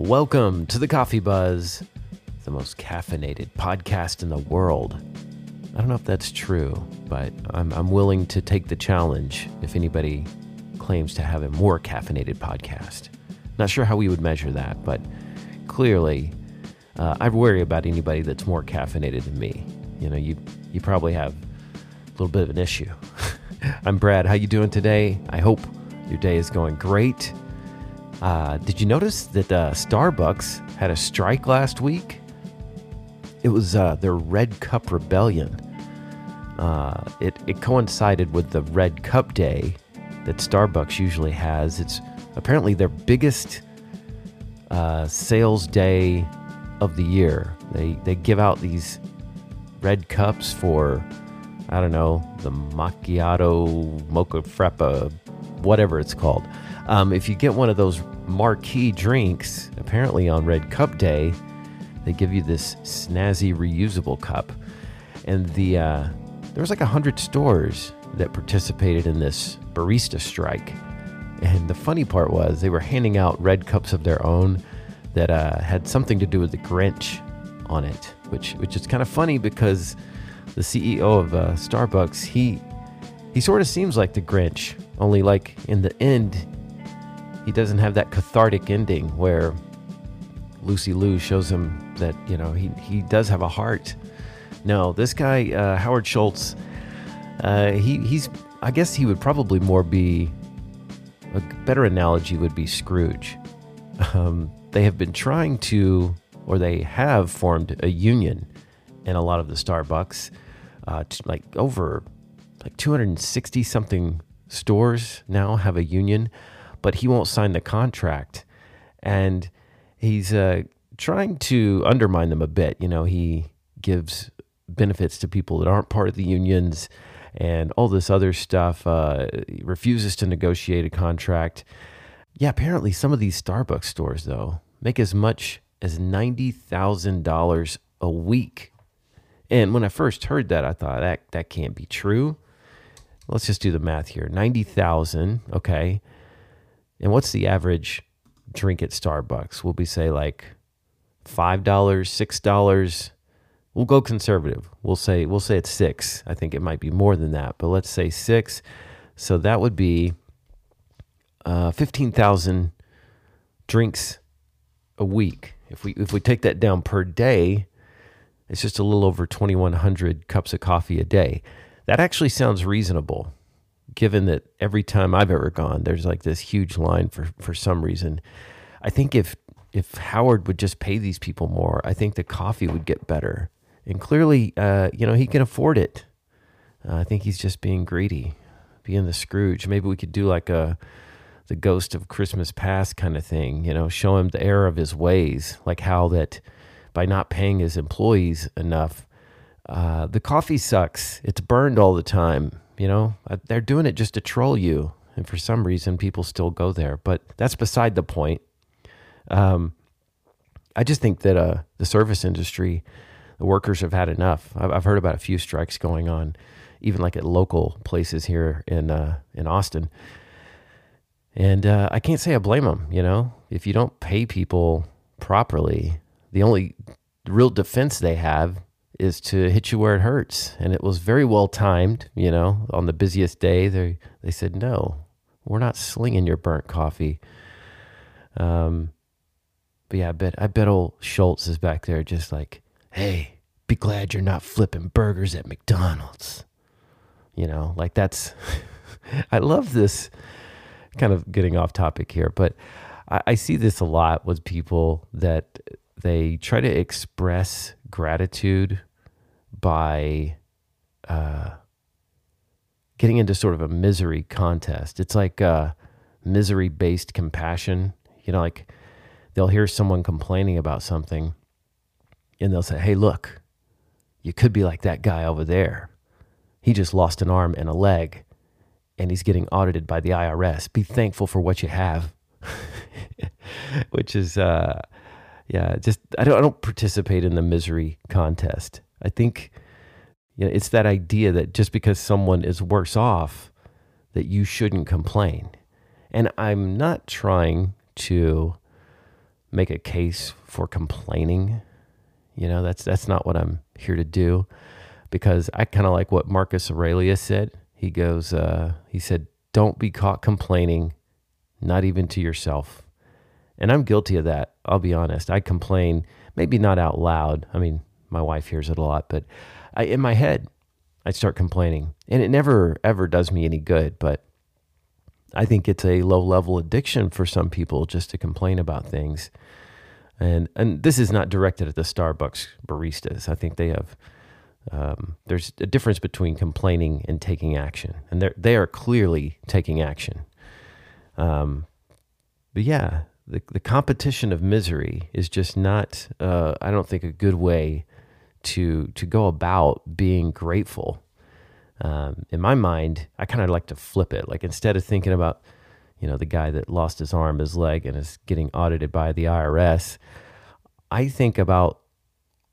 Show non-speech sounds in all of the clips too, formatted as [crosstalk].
Welcome to the Coffee Buzz, the most caffeinated podcast in the world. I don't know if that's true, but I'm, I'm willing to take the challenge if anybody claims to have a more caffeinated podcast. Not sure how we would measure that, but clearly, uh, I worry about anybody that's more caffeinated than me. You know, you you probably have a little bit of an issue. [laughs] I'm Brad. How you doing today? I hope your day is going great. Uh, did you notice that uh, Starbucks had a strike last week? It was uh, their Red Cup Rebellion. Uh, it, it coincided with the Red Cup Day that Starbucks usually has. It's apparently their biggest uh, sales day of the year. They, they give out these red cups for, I don't know, the macchiato, mocha frappa, whatever it's called. Um, if you get one of those marquee drinks, apparently on Red Cup Day, they give you this snazzy reusable cup. And the uh, there was like a hundred stores that participated in this barista strike. And the funny part was they were handing out red cups of their own that uh, had something to do with the Grinch on it, which which is kind of funny because the CEO of uh, Starbucks he he sort of seems like the Grinch, only like in the end he doesn't have that cathartic ending where Lucy Liu shows him that you know he he does have a heart. No, this guy uh, Howard Schultz, uh, he he's I guess he would probably more be a better analogy would be Scrooge. Um, they have been trying to, or they have formed a union in a lot of the Starbucks, uh, like over like 260 something stores now have a union but he won't sign the contract. And he's uh, trying to undermine them a bit. You know, he gives benefits to people that aren't part of the unions and all this other stuff. Uh, refuses to negotiate a contract. Yeah, apparently some of these Starbucks stores, though, make as much as $90,000 a week. And when I first heard that, I thought that that can't be true. Let's just do the math here. 90,000, okay. And what's the average drink at Starbucks? Will we say like five dollars, six dollars? We'll go conservative. We'll say we'll say it's six. I think it might be more than that, but let's say six. So that would be uh, fifteen thousand drinks a week. If we if we take that down per day, it's just a little over twenty one hundred cups of coffee a day. That actually sounds reasonable given that every time I've ever gone, there's like this huge line for for some reason. I think if if Howard would just pay these people more, I think the coffee would get better. And clearly, uh, you know, he can afford it. Uh, I think he's just being greedy, being the Scrooge. Maybe we could do like a the ghost of Christmas past kind of thing. You know, show him the error of his ways, like how that by not paying his employees enough, uh, the coffee sucks. It's burned all the time. You know, uh, they're doing it just to troll you. And for some reason, people still go there. But that's beside the point. Um, I just think that uh, the service industry, the workers have had enough. I've, I've, heard about a few strikes going on, even like at local places here in uh, in Austin. And uh, I can't say I blame them. You know, if you don't pay people properly, the only real defense they have is to hit you where it hurts. And it was very well timed, you know, on the busiest day, they, they said, no, we're not slinging your burnt coffee. Um, but yeah, I bet, I bet old Schultz is back there just like, hey, be glad you're not flipping burgers at McDonald's. You know, like that's, [laughs] I love this kind of getting off topic here, but I, I see this a lot with people that they try to express gratitude by uh, getting into sort of a misery contest. It's like uh, misery based compassion. You know, like they'll hear someone complaining about something and they'll say, Hey, look, you could be like that guy over there. He just lost an arm and a leg and he's getting audited by the IRS. Be thankful for what you have. [laughs] Which is, uh, yeah, just I don't, I don't participate in the misery contest. I think you know, it's that idea that just because someone is worse off, that you shouldn't complain. And I'm not trying to make a case for complaining. You know, that's that's not what I'm here to do because I kind of like what Marcus Aurelius said. He goes, uh, he said, "Don't be caught complaining, not even to yourself." And I'm guilty of that. I'll be honest. I complain, maybe not out loud. I mean, my wife hears it a lot, but I, in my head, I start complaining, and it never ever does me any good. But I think it's a low level addiction for some people just to complain about things. And and this is not directed at the Starbucks baristas. I think they have um, there's a difference between complaining and taking action, and they they are clearly taking action. Um, but yeah, the the competition of misery is just not. Uh, I don't think a good way to to go about being grateful. Um, in my mind, I kind of like to flip it. Like instead of thinking about, you know, the guy that lost his arm, his leg, and is getting audited by the IRS, I think about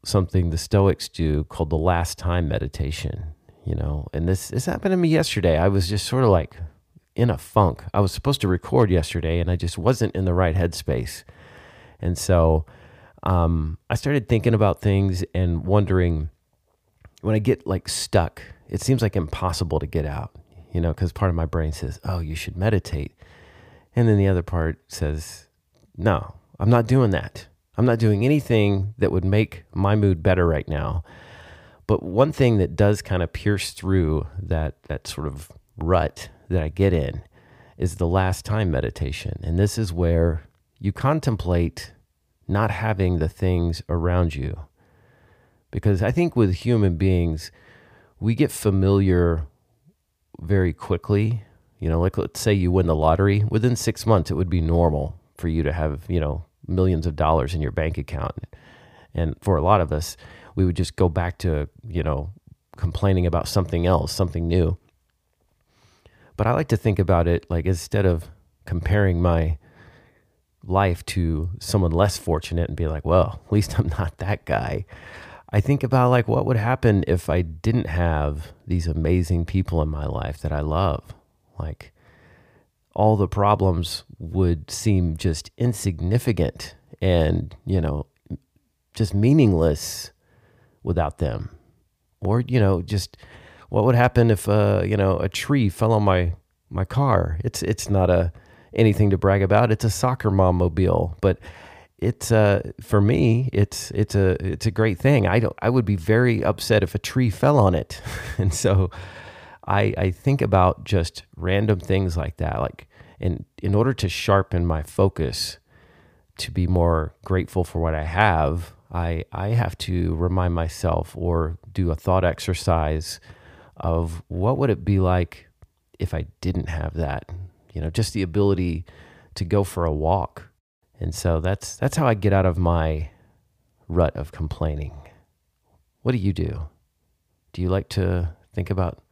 something the Stoics do called the last time meditation. You know, and this this happened to me yesterday. I was just sort of like in a funk. I was supposed to record yesterday, and I just wasn't in the right headspace. And so um, I started thinking about things and wondering when I get like stuck, it seems like impossible to get out, you know, because part of my brain says, oh, you should meditate. And then the other part says, no, I'm not doing that. I'm not doing anything that would make my mood better right now. But one thing that does kind of pierce through that that sort of rut that I get in is the last time meditation. And this is where you contemplate not having the things around you. Because I think with human beings, we get familiar very quickly. You know, like let's say you win the lottery, within six months, it would be normal for you to have, you know, millions of dollars in your bank account. And for a lot of us, we would just go back to, you know, complaining about something else, something new. But I like to think about it like instead of comparing my life to someone less fortunate and be like, well, at least I'm not that guy. I think about like what would happen if I didn't have these amazing people in my life that I love. Like all the problems would seem just insignificant and, you know, just meaningless without them. Or, you know, just what would happen if uh, you know, a tree fell on my my car? It's it's not a anything to brag about. It's a soccer mom mobile, but it's uh for me it's it's a it's a great thing. I don't I would be very upset if a tree fell on it. [laughs] and so I I think about just random things like that like in in order to sharpen my focus to be more grateful for what I have, I I have to remind myself or do a thought exercise of what would it be like if I didn't have that you know, just the ability to go for a walk. And so that's that's how I get out of my rut of complaining. What do you do? Do you like to think about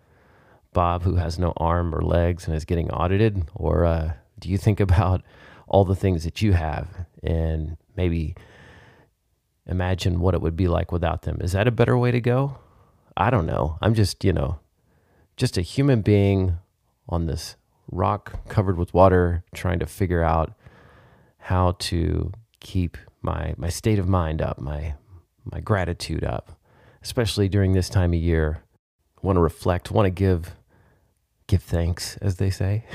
Bob who has no arm or legs and is getting audited or uh, do you think about all the things that you have and maybe imagine what it would be like without them? Is that a better way to go? I don't know. I'm just, you know, just a human being on this rock covered with water, trying to figure out how to keep my my state of mind up, my my gratitude up, especially during this time of year. Want to reflect, want to give give thanks, as they say,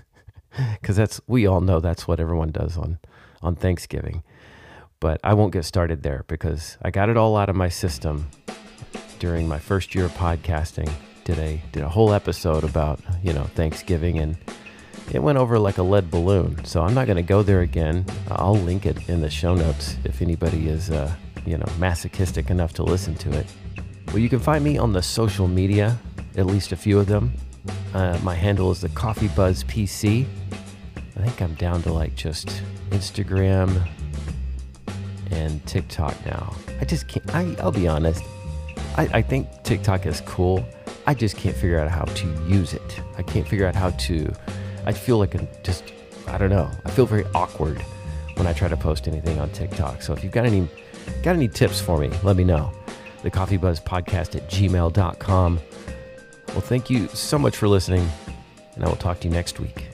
[laughs] because that's we all know that's what everyone does on on Thanksgiving. But I won't get started there because I got it all out of my system during my first year of podcasting did a did a whole episode about you know Thanksgiving and it went over like a lead balloon. So I'm not going to go there again. I'll link it in the show notes if anybody is uh, you know masochistic enough to listen to it. Well, you can find me on the social media, at least a few of them. Uh, my handle is the Coffee Buzz PC. I think I'm down to like just Instagram and TikTok now. I just can't. I, I'll be honest. I, I think TikTok is cool I just can't figure out how to use it. I can't figure out how to. I feel like I'm just, I don't know. I feel very awkward when I try to post anything on TikTok. So if you've got any, got any tips for me, let me know. The Coffee Buzz Podcast at gmail.com. Well, thank you so much for listening, and I will talk to you next week.